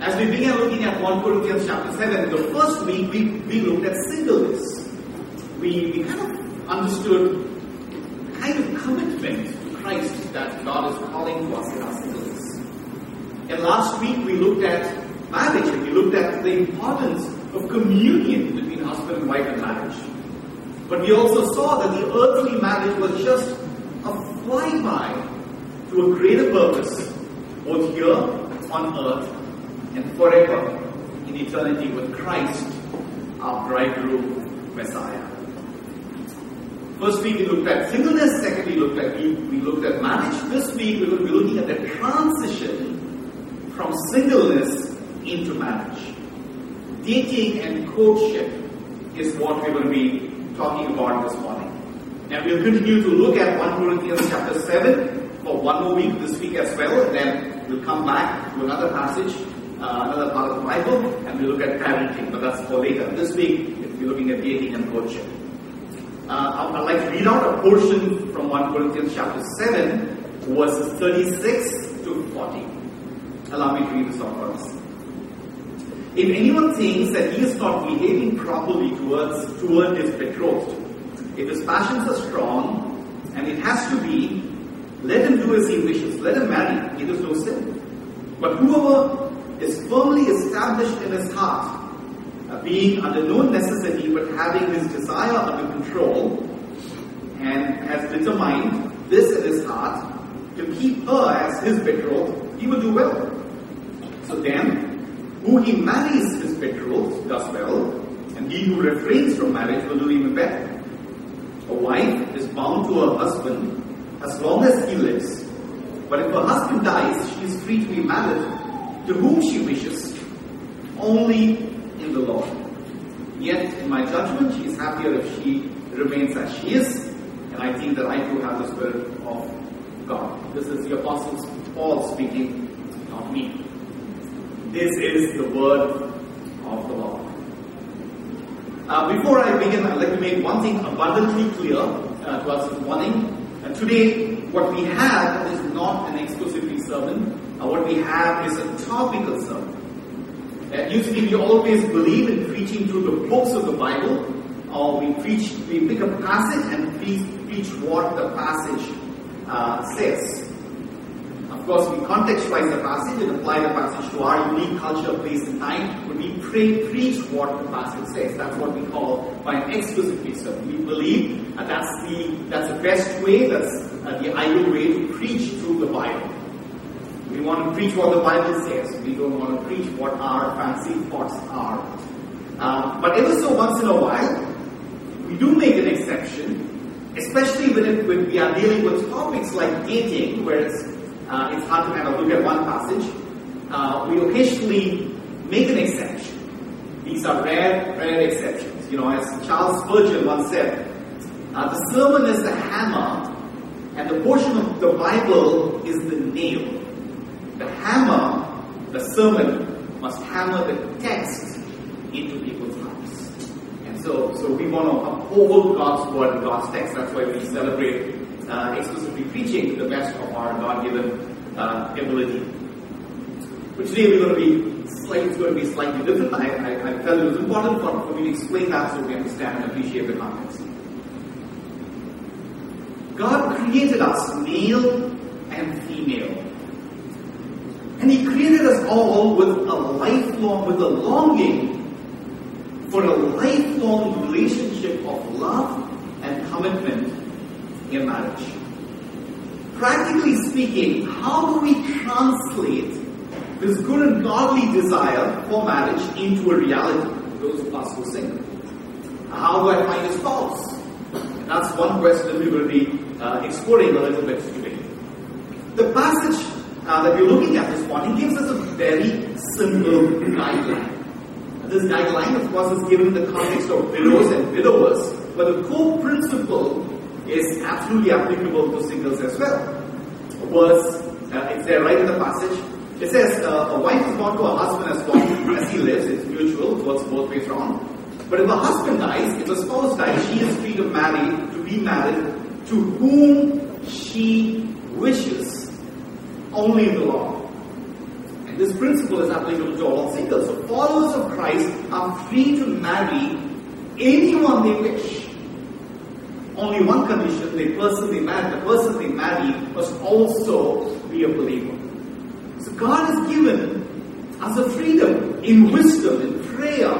As we began looking at 1 Corinthians chapter 7, the first week we, we looked at singleness. We, we kind of understood the kind of commitment to Christ that God is calling to us in our singleness. And last week we looked at marriage and we looked at the importance of communion between husband and wife in marriage. But we also saw that the earthly marriage was just a flyby to a greater purpose, both here on earth and forever in eternity with Christ, our bridegroom Messiah. First week we looked at singleness, second we looked at we, we looked at marriage. This week we're going to be looking at the transition from singleness into marriage. Dating and courtship is what we're going to be talking about this morning. And we'll continue to look at 1 Corinthians chapter 7 for one more week this week as well, and then we'll come back to another passage, uh, another part of the Bible, and we'll look at parenting, but that's for later. This week, we're looking at dating and courtship. Uh, I'd like to read out a portion from 1 Corinthians chapter 7, verses 36 to 40. Allow me to read this out for us. If anyone thinks that he is not behaving properly towards toward his betrothed, if his passions are strong, and it has to be, let him do as he wishes. Let him marry. It is no sin. But whoever is firmly established in his heart, uh, being under no necessity but having his desire under control, and has determined this in his heart to keep her as his betrothed, he will do well. So then, who he marries his betrothed does well, and he who refrains from marriage will do even better. A wife is bound to her husband as long as he lives. But if her husband dies, she is free to be married to whom she wishes, only in the Lord. Yet, in my judgment, she is happier if she remains as she is, and I think that I too have the Spirit of God. This is the Apostle Paul speaking, not me. This is the word of the Lord. Uh, before I begin, I'd like to make one thing abundantly clear uh, to us this morning. Uh, today, what we have is not an expository sermon. Uh, what we have is a topical sermon. Uh, usually, we always believe in preaching through the books of the Bible, or we preach, we pick a passage and preach, preach what the passage uh, says. Of course, we contextualize the passage and apply the passage to our unique culture, place, and time. But we pray, preach what the passage says. That's what we call by an expository sermon. We believe that's the that's the best way. That's uh, the ideal way to preach through the Bible. We want to preach what the Bible says. We don't want to preach what our fancy thoughts are. Uh, but ever so once in a while, we do make an exception, especially when, it, when we are dealing with topics like dating, where it's uh, it's hard to kind of look at one passage. Uh, we occasionally make an exception. These are rare, rare exceptions. You know, as Charles Spurgeon once said, uh, the sermon is the hammer, and the portion of the Bible is the nail. The hammer, the sermon, must hammer the text into people's hearts. And so, so we want to uphold God's word and God's text. That's why we celebrate uh, exclusively preaching to the best of our God-given uh, ability. But today we're going to be it's going to be slightly different. I, I, I felt it was important for, for me to explain that so we understand and appreciate the context. God created us male and female. Us all with a lifelong, with a longing for a lifelong relationship of love and commitment in marriage. Practically speaking, how do we translate this good and godly desire for marriage into a reality? Those of us who single. How do I find a spouse? That's one question we will be uh, exploring a little bit today. The passage uh, that we're looking at this morning gives us a very simple guideline. This guideline, of course, is given in the context of widows and widowers, but the core principle is absolutely applicable to singles as well. Verse, uh, it's there right in the passage. It says, uh, a wife is bound to her husband as long as he lives. It's mutual, it works both ways round. But if a husband dies, if a spouse dies, she is free to marry, to be married to whom she wishes, only in the Lord. And this principle is applicable to all singles. So followers of Christ are free to marry anyone they wish. Only one condition, the person they marry, the person they marry must also be a believer. So God has given us a freedom in wisdom, in prayer,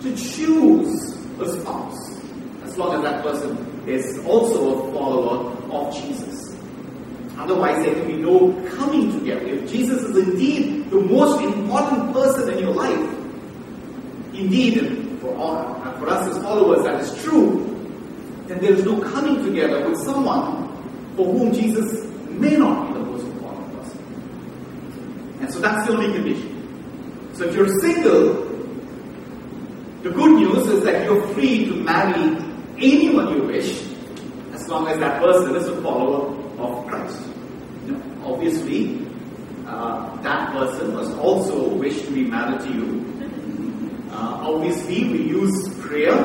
to choose a spouse, as long as that person is also a follower of Jesus. Otherwise, there can be no coming together. If Jesus is indeed the most important person in your life, indeed, for, all, for us as followers, that is true, then there is no coming together with someone for whom Jesus may not be the most important person. And so that's the only condition. So if you're single, the good news is that you're free to marry anyone you wish, as long as that person is a follower of Christ. Know, obviously, uh, that person must also wish to be married to you. Uh, obviously, we use prayer.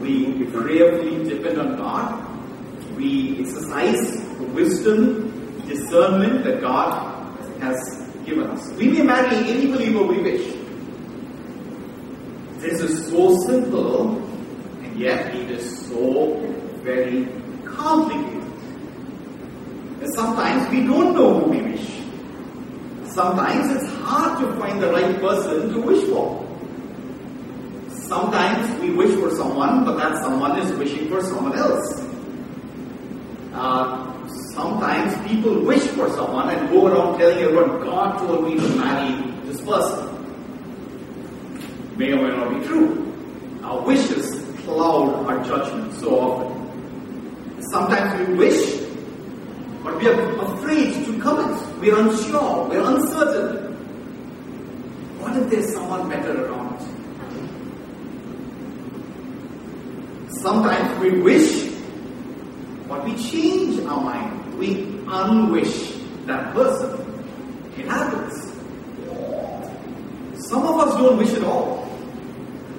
We prayerfully depend on God. We exercise the wisdom, discernment that God has given us. We may marry any believer we wish. This is so simple, and yet it is so very complicated. Sometimes we don't know who we wish. Sometimes it's hard to find the right person to wish for. Sometimes we wish for someone, but that someone is wishing for someone else. Uh, sometimes people wish for someone and go around telling everyone, God told me to marry this person. May or may not be true. Our wishes cloud our judgment so often. Sometimes we wish, but we are afraid to commit. We are unsure. We are uncertain. What if there's someone better around? Sometimes we wish, but we change our mind. We unwish that person. It happens. Some of us don't wish at all.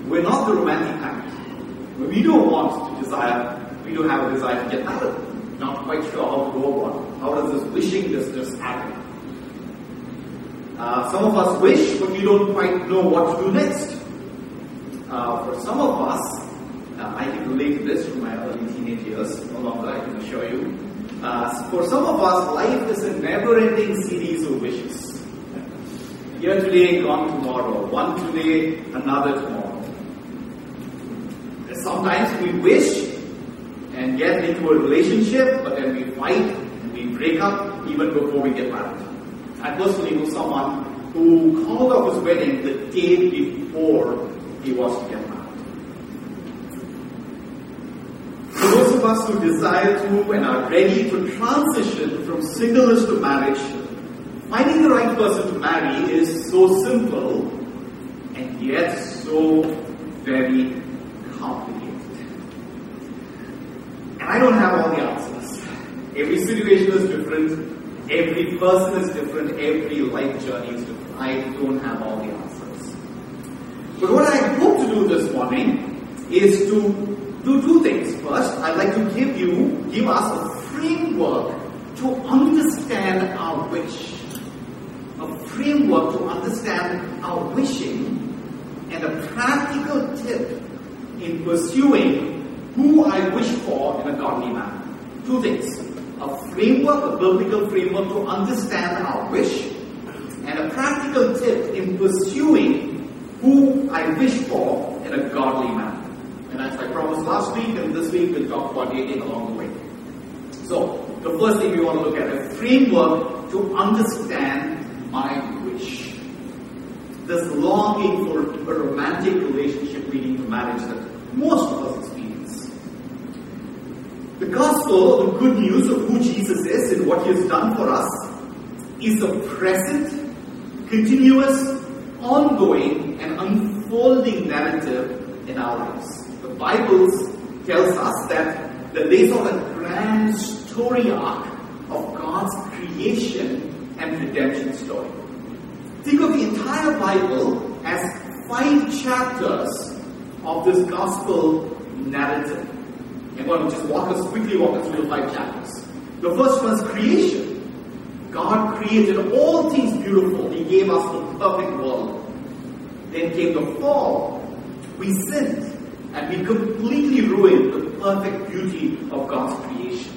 We're not the romantic kind. We don't want to desire, we don't have a desire to get married. Not quite sure how to go about How does this wishing this happen? Uh, some of us wish, but we don't quite know what to do next. Uh, for some of us, uh, I can relate to this from my early teenage years, no longer, I can assure you. Uh, for some of us, life is a never-ending series of wishes. Here today, gone tomorrow. One today, another tomorrow. Sometimes we wish and get into a relationship, but then we fight break up even before we get married. I personally know someone who called off his wedding the day before he was to get married. For those of us who desire to and are ready to transition from singleness to marriage, finding the right person to marry is so simple and yet so very complicated. And I don't have all the answers. Every situation is different. Every person is different. Every life journey is different. I don't have all the answers. But what I hope to do this morning is to do two things. First, I'd like to give you, give us a framework to understand our wish. A framework to understand our wishing and a practical tip in pursuing who I wish for in a godly manner. Two things. A framework, a biblical framework to understand our wish, and a practical tip in pursuing who I wish for in a godly manner. And as I promised last week and this week, we'll talk about dating along the way. So, the first thing we want to look at a framework to understand my wish. This longing for a romantic relationship leading to marriage that most of us gospel, the good news of who Jesus is and what he has done for us, is a present, continuous, ongoing, and unfolding narrative in our lives. The Bible tells us that the days of a grand story arc of God's creation and redemption story. Think of the entire Bible as five chapters of this gospel narrative. I'm going to just walk us quickly walk us through the five chapters. The first one is creation. God created all things beautiful. He gave us the perfect world. Then came the fall. We sinned and we completely ruined the perfect beauty of God's creation.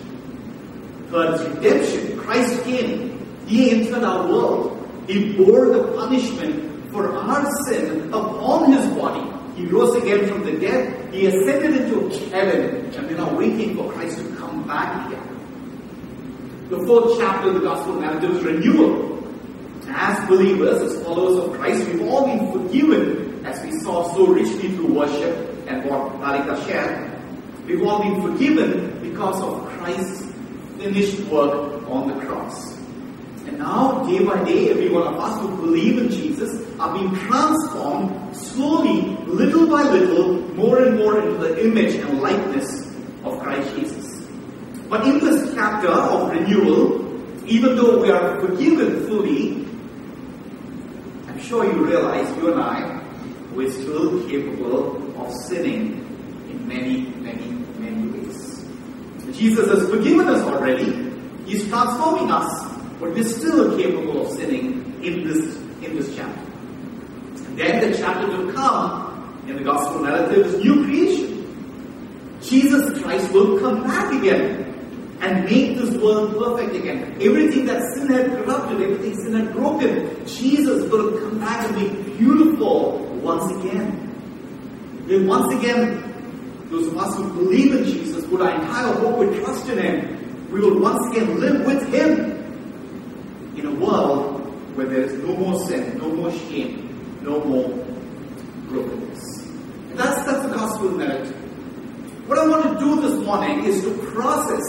Third is redemption. Christ came. He entered our world. He bore the punishment for our sin upon his body. He rose again from the dead. He ascended into heaven. And we're now waiting for Christ to come back again. The fourth chapter of the gospel narrative is renewal. As believers, as followers of Christ, we've all been forgiven, as we saw so richly through worship and what Malika shared. We've all been forgiven because of Christ's finished work on the cross. Now, day by day, every one of us who believe in Jesus are being transformed slowly, little by little, more and more into the image and likeness of Christ Jesus. But in this chapter of renewal, even though we are forgiven fully, I'm sure you realize, you and I, we're still capable of sinning in many, many, many ways. Jesus has forgiven us already. He's transforming us but we're still capable of sinning in this, in this chapter. And then the chapter to come in the gospel narrative is new creation. Jesus Christ will come back again and make this world perfect again. Everything that sin had corrupted, everything sin had broken, Jesus will come back and be beautiful once again. Then once again, those of us who believe in Jesus, put our entire hope and trust in Him, we will once again live with Him in a world where there is no more sin, no more shame, no more brokenness. And that's, that's the gospel narrative. What I want to do this morning is to process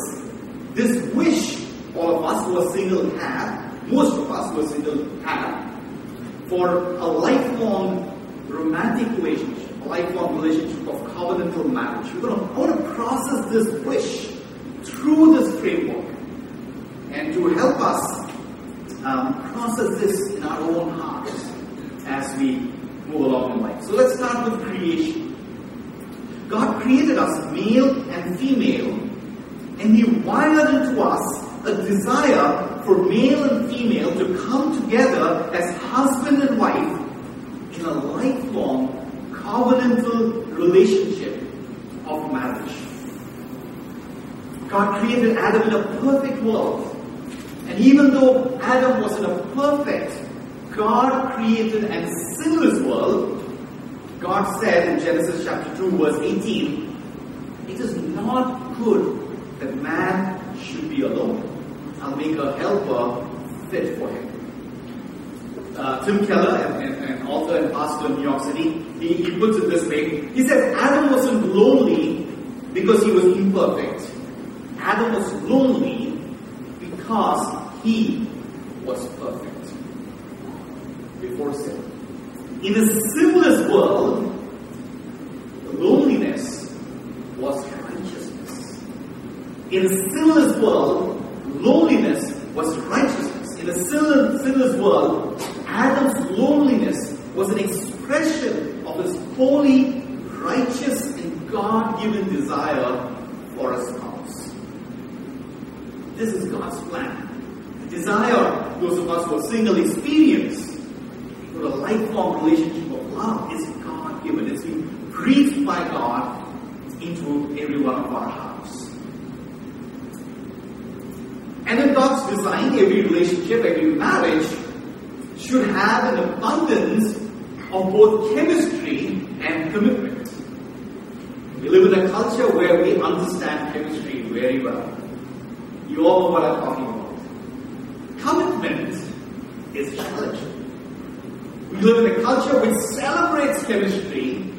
this wish all of us who are single have, most of us who are single have, for a lifelong romantic relationship, a lifelong relationship of covenantal marriage. We're going to, I want to process this wish through this framework. And to help us um, process this in our own hearts as we move along in life. So let's start with creation. God created us male and female, and He wired into us a desire for male and female to come together as husband and wife in a lifelong covenantal relationship of marriage. God created Adam in a perfect world and even though Adam was in a perfect, God created and sinless world, God said in Genesis chapter 2, verse 18, It is not good that man should be alone. I'll make a helper fit for him. Uh, Tim Keller, an, an, author and pastor in New York City, he, he puts it this way. He says Adam wasn't lonely because he was imperfect. Adam was lonely because he was perfect before sin. In a sinless world, loneliness was righteousness. In a sinless world, loneliness was righteousness. In a sinless world, Adam's loneliness was an expression of his holy, righteous, and God given desire for a spouse. This is God's plan The desire those of us who are single experience relationship of love is God given. It's been breathed by God into every one of our hearts. And in God's design, every relationship, every marriage should have an abundance of both chemistry and commitment. We live in a culture where we understand chemistry very well. You all know what I'm talking about commitment is challenging. We live in a culture which celebrates chemistry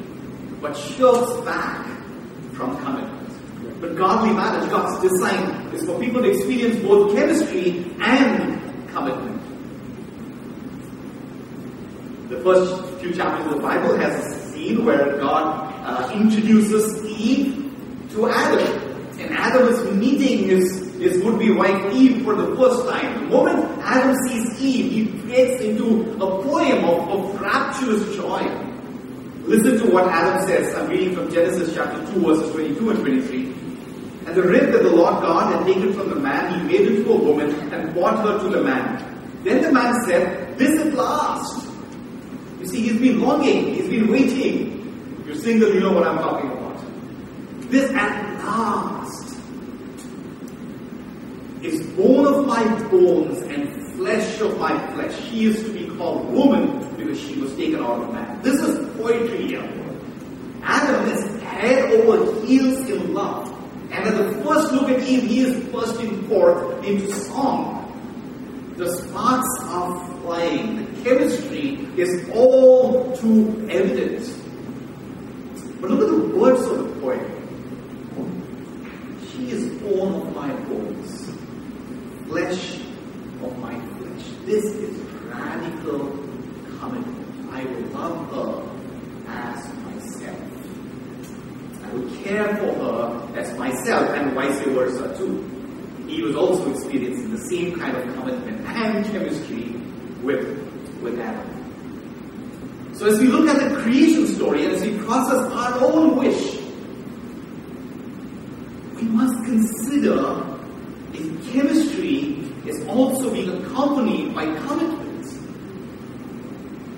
but shirks back from commitment. But godly marriage, God's design, is for people to experience both chemistry and commitment. The first few chapters of the Bible has a scene where God uh, introduces Eve to Adam. And Adam is meeting his his would-be wife Eve for the first time. The moment Adam sees Eve, he breaks into a poem of, of rapturous joy. Listen to what Adam says. I'm reading from Genesis chapter 2, verses 22 and 23. And the rib that the Lord God had taken from the man, he made into a woman and brought her to the man. Then the man said, This at last You See, he's been longing, he's been waiting. If you're single, you know what I'm talking about. This at last is bone of my bones and flesh of my flesh. She is to be called woman because she was taken out of man. This is poetry here. Adam is head over heels in love. And at the first look at Eve, he is bursting forth into song. The sparks are flying. The chemistry is all too evident. But look at the words of the poem. She is bone of my bones, flesh of my. This is radical commitment. I will love her as myself. I will care for her as myself and vice versa too. He was also experiencing the same kind of commitment and chemistry with, with Adam. So as we look at the creation story and as we process our own wish, we must consider if chemistry is also being accompanied by commitment.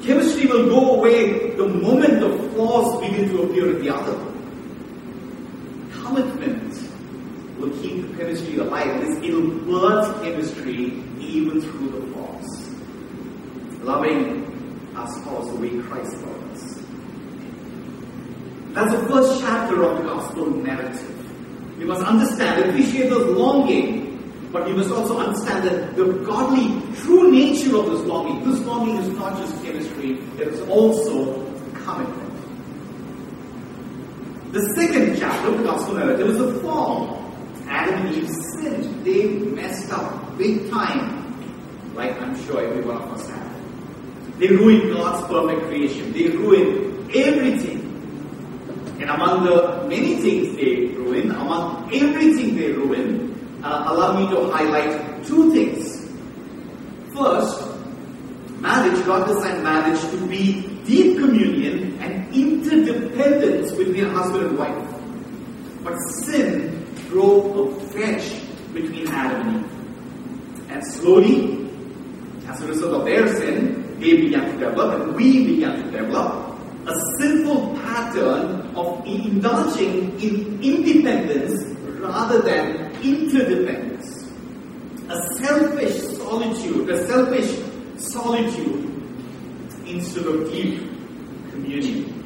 Chemistry will go away the moment the flaws begin to appear in the other. Commitment will keep the chemistry alive. It will birth chemistry even through the flaws. Loving our spouse the way Christ loved us. That's the first chapter of the gospel narrative. We must understand, appreciate the longing but we must also understand that the godly, true nature of this longing, this longing is not just chemistry, it is also commitment. The second chapter of the gospel narrative is the fall. Adam and Eve sinned. They messed up big time, like I'm sure every one of us have. They ruined God's perfect creation. They ruined everything. And among the many things they ruined, among everything they ruined, uh, allow me to highlight two things. First, marriage, God designed marriage to be deep communion and interdependence between husband and wife. But sin drove a wedge between Adam and Eve. And slowly, as a result of their sin, they began to develop and we began to develop a sinful pattern of indulging in independence rather than interdependence, a selfish solitude, a selfish solitude instead of deep communion.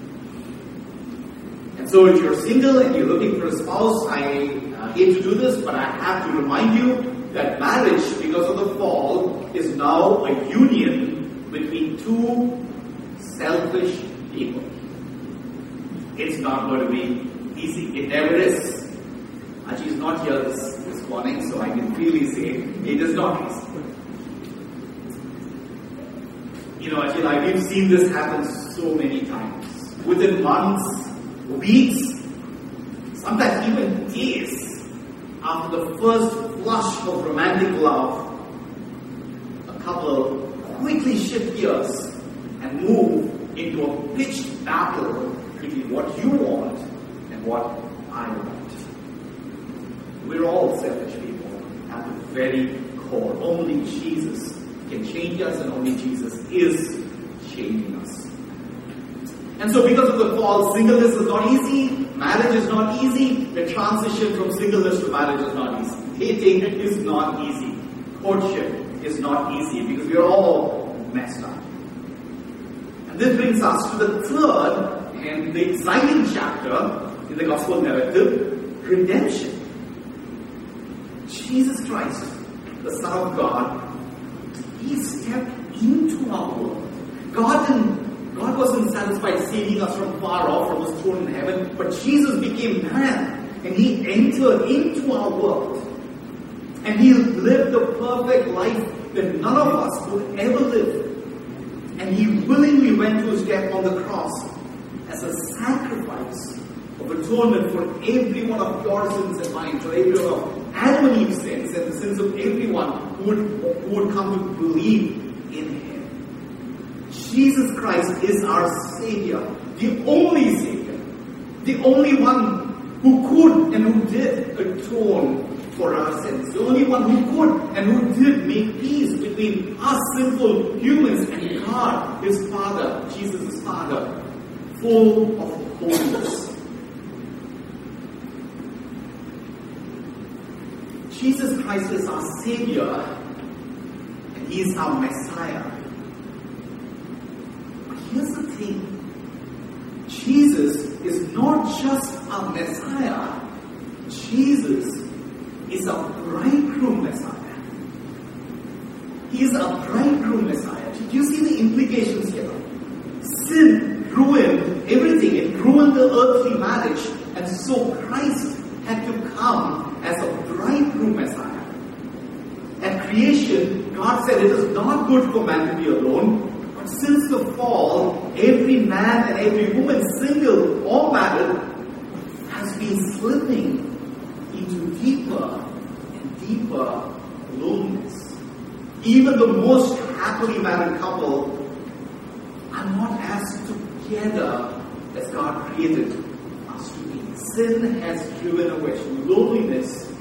And so, if you're single and you're looking for a spouse, I uh, hate to do this, but I have to remind you that marriage, because of the fall, is now a union between two selfish people. It's not going to be easy. It never is. And she's not here this, this morning, so I can freely say it is not. You know, I feel like we've seen this happen so many times. Within months, weeks, sometimes even days after the first flush of romantic love, a couple quickly shift gears and move into a pitched battle between what you want and what I want. We're all selfish people at the very core. Only Jesus can change us, and only Jesus is changing us. And so, because of the fall, singleness is not easy, marriage is not easy, the transition from singleness to marriage is not easy. Dating is not easy. Courtship is not easy because we're all messed up. And this brings us to the third and the exciting chapter in the gospel narrative redemption. Jesus Christ, the Son of God, He stepped into our world. God didn't, God wasn't satisfied saving us from far off from His throne in heaven, but Jesus became man and He entered into our world. And He lived the perfect life that none of us would ever live. And He willingly went to His death on the cross as a sacrifice of atonement for every one of your sins and mine, for every one of Adam Eve's sins and the sins of everyone who would, who would come to believe in Him. Jesus Christ is our Savior, the only Savior, the only one who could and who did atone for our sins, the only one who could and who did make peace between us sinful humans and God, His Father, Jesus Father, full of holiness. Jesus Christ is our Savior, and He is our Messiah. But here's the thing Jesus is not just our Messiah, Jesus is a bridegroom Messiah. He is a bridegroom Messiah. Do you see the implications here? Sin ruined everything. It ruined the earthly marriage. And so Christ had to come as a bridegroom Messiah. At creation, God said it is not good for man to be alone. But since the fall, every man and every woman, single or married, has been slipping into deeper and deeper loneliness. Even the most happily married couple are not as together as God created us to be. Sin has driven a wedge. Loneliness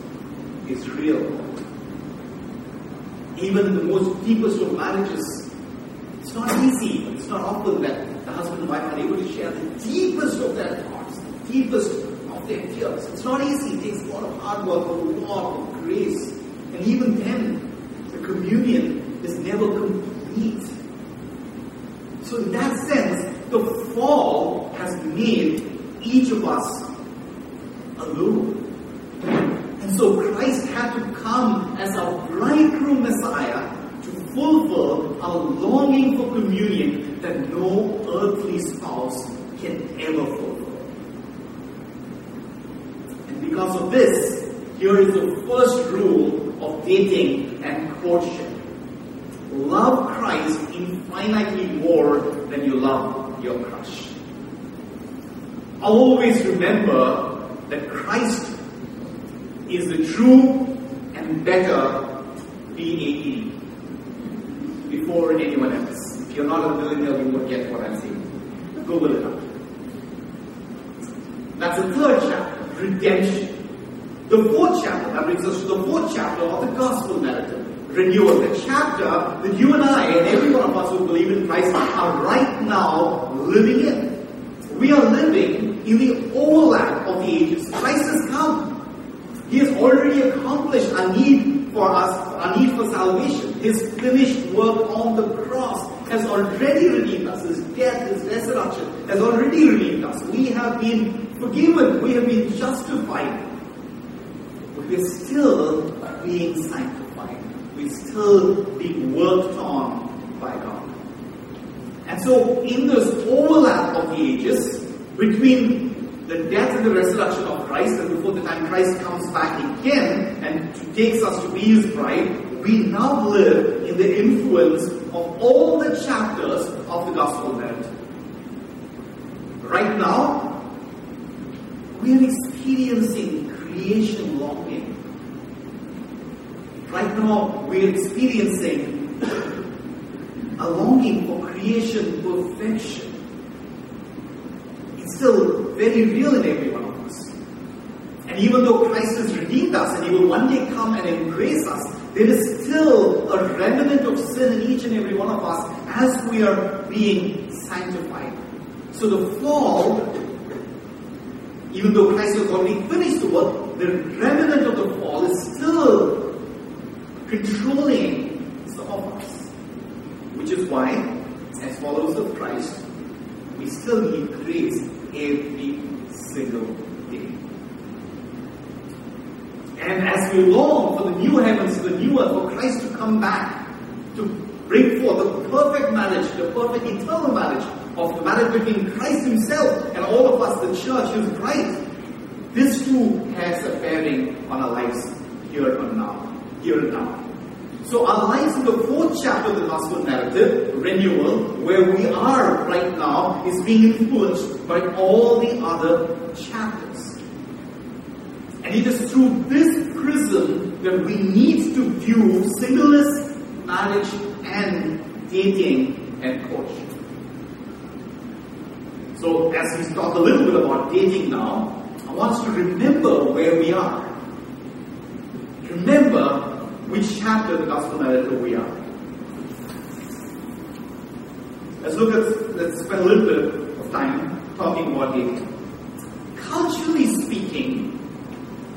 is real. Even in the most deepest of marriages, it's not easy. It's not often that the husband and wife are able to share the deepest of their deepest of their fears. It's not easy. It takes a lot of hard work, a lot of grace. And even then, the communion is never complete. So in that sense, the fall has made each of us alone. And so Christ had to come as our bridegroom Messiah to fulfill our longing for communion that no earthly spouse can ever fulfill. And because of this, here is the first rule of dating and courtship. Love Christ infinitely more than you love your crush. Always remember that Christ is the true and better BAE before anyone else. If you're not a millennial, you won't get what I'm saying. Google it up. That's the third chapter, redemption. The fourth chapter, that brings us to the fourth chapter of the gospel narrative, renewal. The chapter that you and I and every one of us who believe in Christ are right now living in. We are living the overlap of the ages. Christ has come. He has already accomplished our need for us, our need for salvation. His finished work on the cross has already redeemed us. His death, His resurrection has already redeemed us. We have been forgiven. We have been justified. But we're still being sanctified. We're still being worked on by God. And so, in this overlap of the ages, between the death and the resurrection of Christ, and before the time Christ comes back again and takes us to be his bride, we now live in the influence of all the chapters of the gospel narrative. Right now, we are experiencing creation longing. Right now, we are experiencing a longing for creation perfection. Still very real in every one of us. And even though Christ has redeemed us and He will one day come and embrace us, there is still a remnant of sin in each and every one of us as we are being sanctified. So the fall, even though Christ has already finished the work, the remnant of the fall is still controlling some of us. Which is why, as followers of Christ, we still need grace every single day. And as we long for the new heavens, the new earth, for Christ to come back to bring forth the perfect marriage, the perfect eternal marriage of the marriage between Christ Himself and all of us, the church, His bride, this too has a bearing on our lives here and now. Here and now. So our lives in the fourth chapter of the gospel narrative, renewal, where we are right now, is being influenced by all the other chapters. And it is through this prism that we need to view singleness, marriage, and dating and courtship. So as we talk a little bit about dating now, I want us to remember where we are. Remember which chapter of the gospel narrative we are. Let's look at let's spend a little bit of time talking about it. Culturally speaking,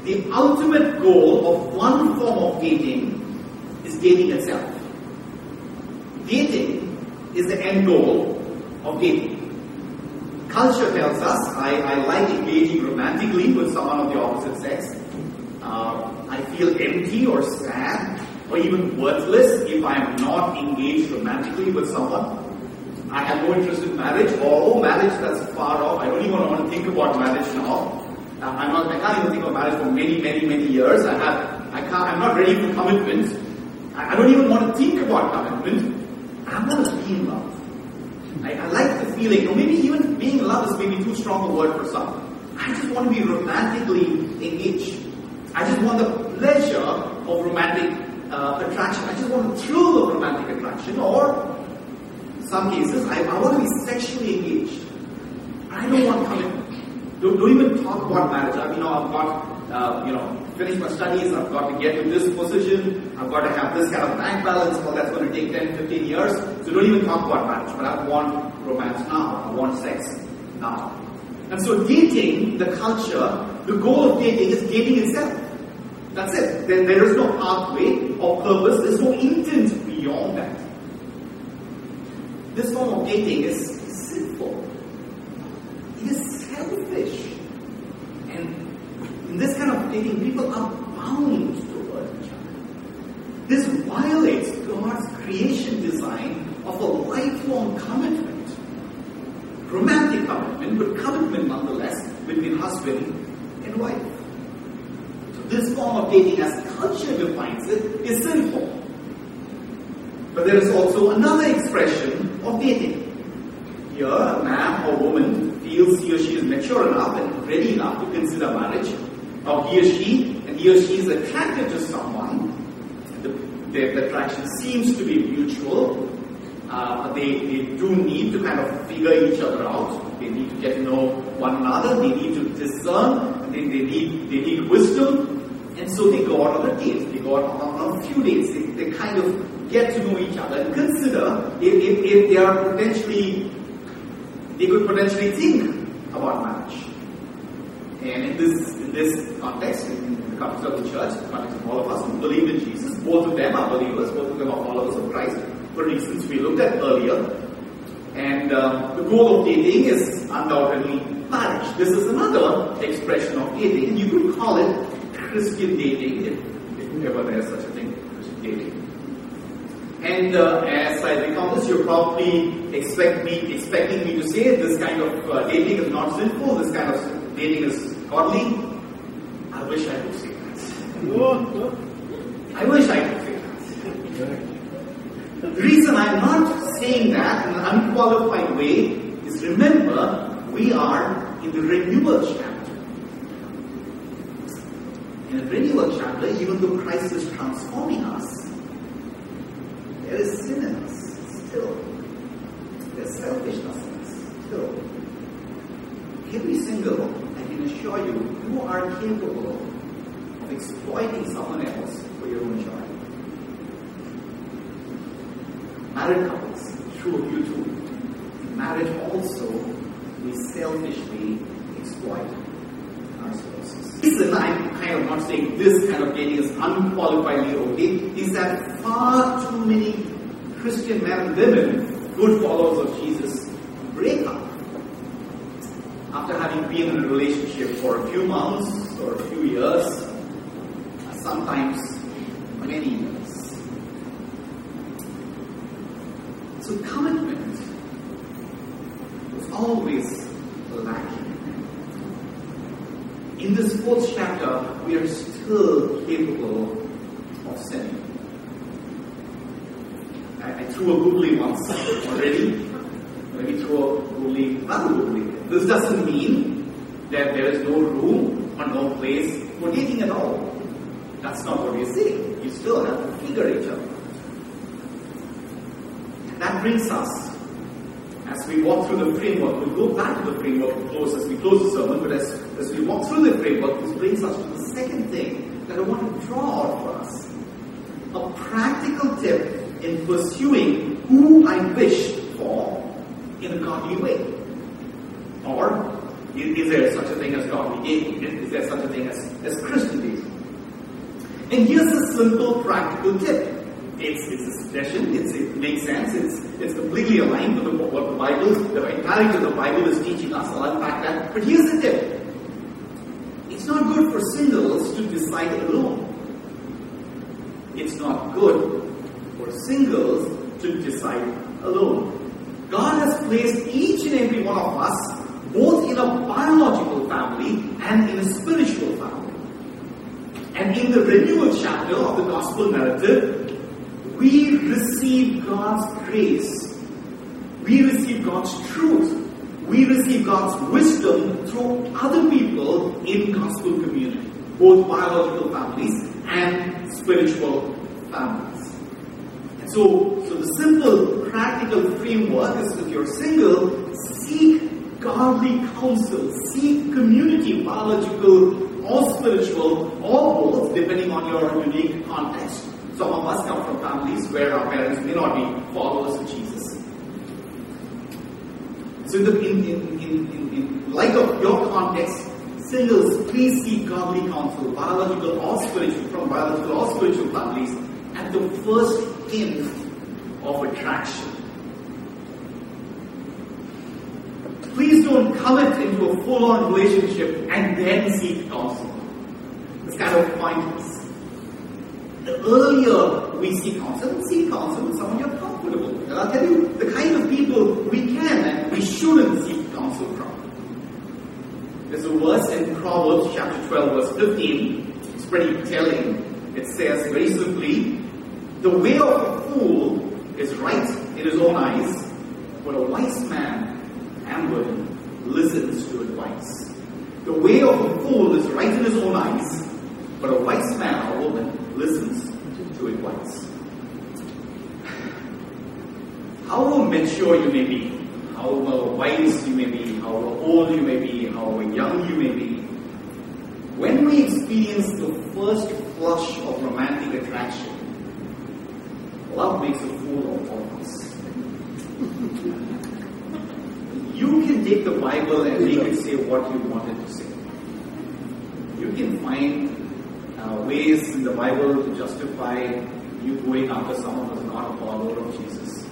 the ultimate goal of one form of dating is dating itself. Dating is the end goal of dating. Culture tells us I, I like engaging romantically with someone of the opposite sex. Uh, I feel empty or sad or even worthless if I am not engaged romantically with someone. I have no interest in marriage, or oh, marriage that's far off. I don't even want to think about marriage now. Uh, I'm not, I can't even think of marriage for many, many, many years. I have, I can't, I'm not ready for commitment. I, I don't even want to think about commitment. I want to be in love. I, I like the feeling, or maybe even being in love is maybe too strong a word for some. I just want to be romantically engaged. I just want the pleasure of romantic uh, attraction. I just want the thrill of romantic attraction, or in some cases, I, I want to be sexually engaged. I don't want commitment. Don't, don't even talk about marriage. I, you know, I've got uh, you know, finish my studies, I've got to get to this position, I've got to have this kind of bank balance, well, that's going to take 10, 15 years. So don't even talk about marriage, but I want romance now, I want sex now. And so dating, the culture, the goal of dating is dating itself. That's it. There, is no pathway or purpose, there's no intent beyond that. This form of dating is sinful. It is selfish. And in this kind of dating, people are bound toward each other. This violates God's creation design of a lifelong commitment. Romantic commitment, but commitment nonetheless between husband and wife. This form of dating, as culture defines it, is sinful. But there is also another expression of dating. Here, a man or woman feels he or she is mature enough and ready enough to consider marriage or he or she, and he or she is attracted to someone, the, the, attraction seems to be mutual. Uh, they, they do need to kind of figure each other out. They need to get to know one another. They need to discern. They, they need they need wisdom. And so they go out on a date. They go out on, on a few dates. They, they kind of get to know each other and consider if, if, if they are potentially, they could potentially think about marriage. And in this, in this context, in, the context of the church, in the context of all of us who believe in Jesus, both of them are believers, both of them are followers of Christ, for reasons we looked at earlier. And uh, the goal of dating is undoubtedly marriage. This is another expression of dating. and You could call it Christian dating, if, if ever there is such a thing, Christian dating. And uh, as I recall this, you're probably expect me, expecting me to say this kind of uh, dating is not sinful, this kind of dating is godly. I wish I could say that. I wish I could say that. The reason I'm not saying that in an unqualified way is remember, we are in the renewal chapter. In the renewal chapter, even though Christ is transforming us, there is sin in us still. There's selfishness in us still. Every single, I can assure you, you are capable of exploiting someone else for your own joy. Married couples, true of you too. Marriage also, we selfishly exploit our spouses. The reason I'm not saying this kind of dating is unqualifiedly okay? Is that far too many Christian men and women, good followers of Jesus, break up. After having been in a relationship for a few months or a few years, sometimes many years. So commitment was always lacking. In this fourth chapter, we are still capable of sinning. I, I threw a googly once already. Let me throw a googly, another googly. This doesn't mean that there is no room or no place for dating at all. That's not what we're saying. You still have to figure each other. That brings us, as we walk through the framework, we'll go back to the framework close as we close the sermon, but as, as we walk through the framework, this brings us to the second thing that I want to draw out for us. A practical tip in pursuing who I wish for in a godly way? Or is, is there such a thing as Is there such a thing as, as Christian dating? And here's a simple practical tip. It's, it's a suggestion, it's, it makes sense, it's, it's completely aligned with the, what the Bible, the entirety of the Bible is teaching us. I'll unpack that. But here's the tip. It's not good for singles to decide alone. It's not good for singles to decide alone. God has placed each and every one of us both in a biological family and in a spiritual family. And in the renewal chapter of the gospel narrative, we receive God's grace. We receive God's truth. We receive God's wisdom through other people in gospel community, both biological families and spiritual families. And so, so the simple practical framework is if you're single, seek godly counsel, seek community, biological or spiritual, or both, depending on your unique context. Some of us come from families where our parents may not be followers of Jesus. So, in, the, in, in, in, in light of your context, singles, please seek godly counsel, biological or spiritual, from biological or spiritual families, at the first hint of attraction. Commit into a full-on relationship and then seek counsel. It's kind of pointless. The earlier we seek counsel, seek counsel with someone you're comfortable with. And I'll tell you the kind of people we can and we shouldn't seek counsel from. There's a verse in Proverbs chapter 12, verse 15. It's pretty telling. It says very simply, The way of a fool is right in his own eyes, but a wise man listens advice. The way of a fool is right in his own eyes, but a wise man or woman listens to advice. However mature you may be, however wise you may be, however old you may be, however young you may be, when we experience the first flush of romantic attraction, love makes a fool of all of us. you can take the Bible and make it say what you want it to say. You can find uh, ways in the Bible to justify you going after someone who's not a follower of Jesus.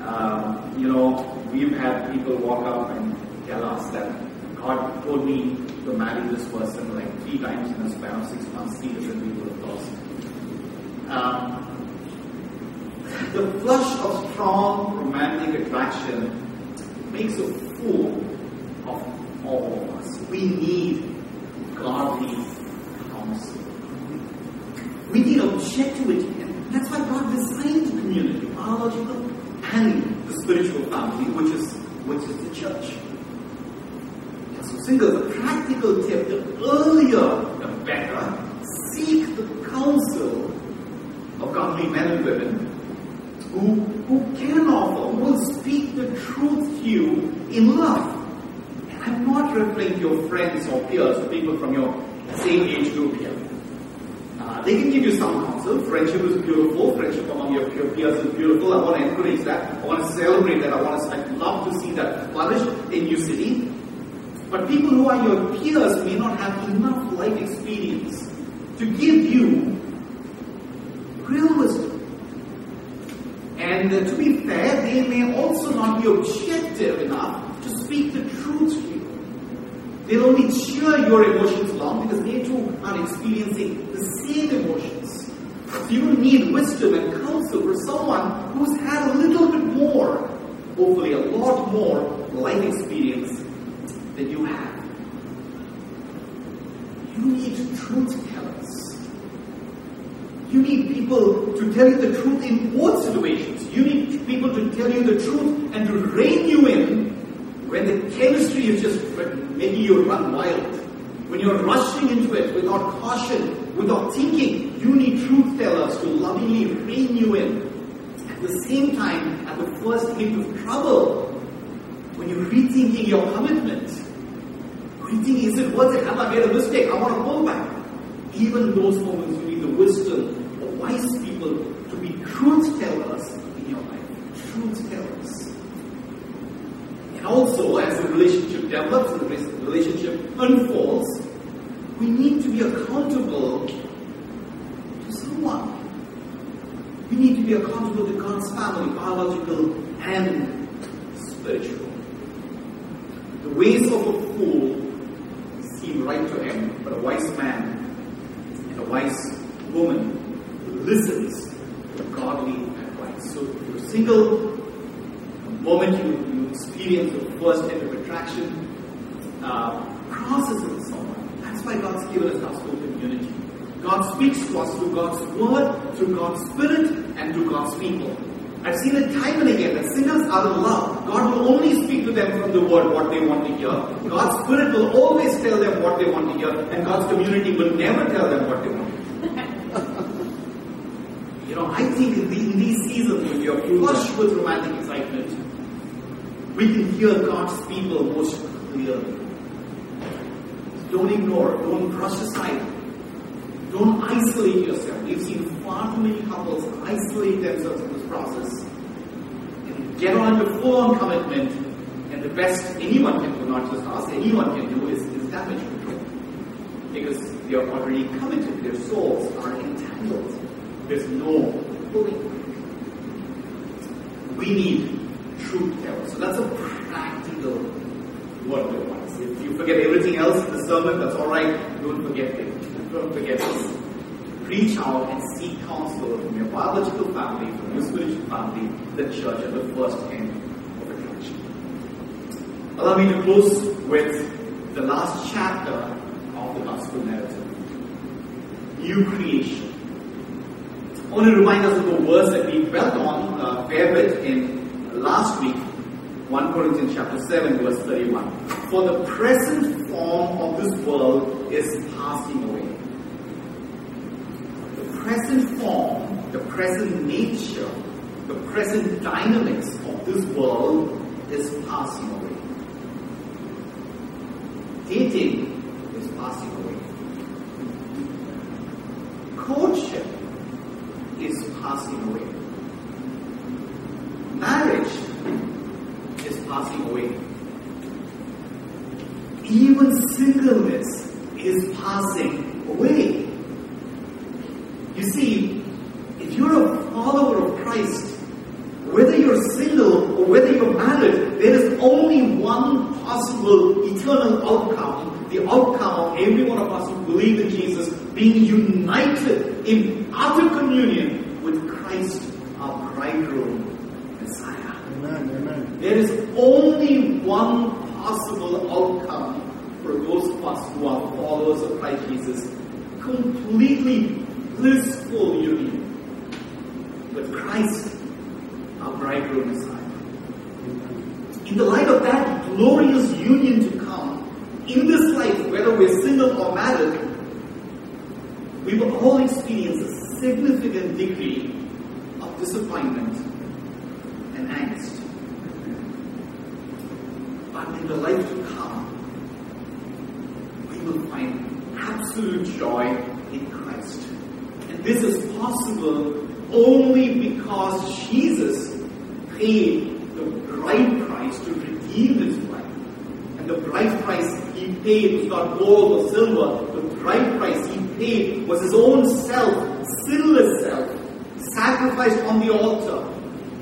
Uh, you know, we've had people walk up and tell us that God told me to marry this person like three times in a span of six months, three different people of course. Um, the flush of strong romantic attraction makes a fool of all of us. We need godly counsel. we need objectivity, and that's why God designed the community, biological and the spiritual family, which is which is the church. So single, the practical tip, the earlier the better, seek the counsel of godly men and women who, who can offer, who will speak the truth to you in love. And I'm not referring to your friends or peers or people from your same age group here. Uh, they can give you some counsel. Friendship is beautiful. Friendship among your, peers is beautiful. I want to encourage that. I want to celebrate that. I want to. I'd love to see that flourish in your city. But people who are your peers may not have enough life experience to give you real wisdom. And uh, to be fair, they may also not be objective enough to speak the truth to you. They'll only cheer your emotions along because they too are experiencing the same emotions. You need wisdom and counsel for someone who's had a little bit more, hopefully a lot more life experience than you have. You need truth tellers. You need people to tell you the truth in both situations. You need people to tell you the truth and to rein you in when the chemistry is just maybe you run wild. When you're rushing into it without caution, without thinking, you need truth tellers to lovingly rein you in. At the same time, at the first hint of trouble, when you're rethinking your commitment, rethinking, is it worth it? Have I made a mistake? I want to pull back. Even those moments, you need the wisdom of wise people to be truth tellers in your life. Truth tellers. And also, as the relationship develops, the relationship unfolds, we need to be accountable to someone. We need to be accountable to God's family, biological and spiritual. The ways of a fool seem right to him, but a wise man and a wise woman listens to godly advice. So if you're single, the moment you, you experience the first hit of attraction, uh, process with someone. That's why God's given us gospel community. God speaks to us through God's word, through God's spirit, and through God's people. I've seen it time and again that sinners are in love. God will only speak to them from the word what they want to hear. God's spirit will always tell them what they want to hear, and God's community will never tell them what they want to hear. you know, I think in, the, in these seasons when we are flush with romantic excitement, we can hear God's people most clearly. Don't ignore, don't brush aside don't isolate yourself. We've seen far too many couples isolate themselves in this process and get on to full on commitment. And the best anyone can do, not just us, anyone can do, is, is damage control. Because they are already committed, their souls are entangled. There's no pulling We need truth tellers. So that's a practical word of advice. If you forget everything else in the sermon, that's alright. Don't forget it. Don't forget this. Reach out and seek counsel from your biological family, from your spiritual family, the church at the first end of attraction. Allow me to close with the last chapter of the gospel narrative. New creation. I want to remind us of the verse that we dwelt on uh, fair bit in last week, 1 Corinthians chapter 7, verse 31. For the present form of this world is passing away present form, the present nature, the present dynamics of this world is passing away. Dating is passing away. Courtship is passing away. Marriage is passing away. Even singleness is passing away. You see, if you're a follower of Christ, whether you're single or whether you're married, there is only one possible eternal outcome, the outcome of every one of us who believe in Jesus being united in utter communion with Christ, our bridegroom, Messiah. Amen, amen. There is only one possible outcome for those of us who are followers of Christ Jesus, completely blissful union with Christ, our bridegroom Messiah. In the light of that glorious union to come, in this life, whether we're single or married, we will all experience a significant degree of disappointment and angst. But in the life to come, we will find absolute joy in Christ. And this is possible only because Jesus paid the bride price to redeem his bride. And the bride price he paid was not gold or silver. The bride price he was his own self, sinless self, sacrificed on the altar,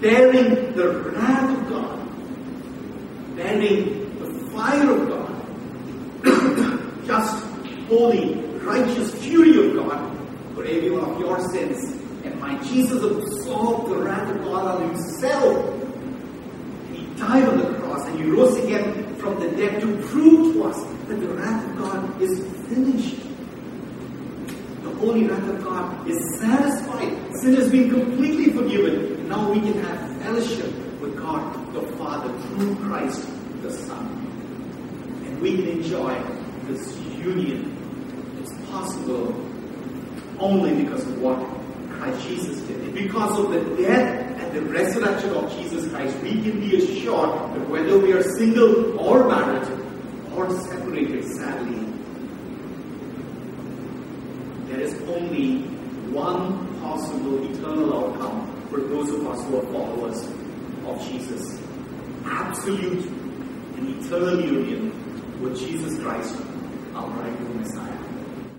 bearing the wrath of God, bearing the fire of God, just, holy, righteous fury of God for every one of your sins. And my Jesus absorbed the wrath of God on himself. He died on the cross and he rose again from the dead to prove to us that the wrath of God is finished. Holy wrath of God is satisfied. Sin has been completely forgiven. Now we can have fellowship with God the Father through Christ the Son. And we can enjoy this union. It's possible only because of what Christ Jesus did. Because of the death and the resurrection of Jesus Christ, we can be assured that whether we are single or married or separated, sadly, there is only one possible eternal outcome for those of us who are followers of Jesus. Absolute and eternal union with Jesus Christ, our bride.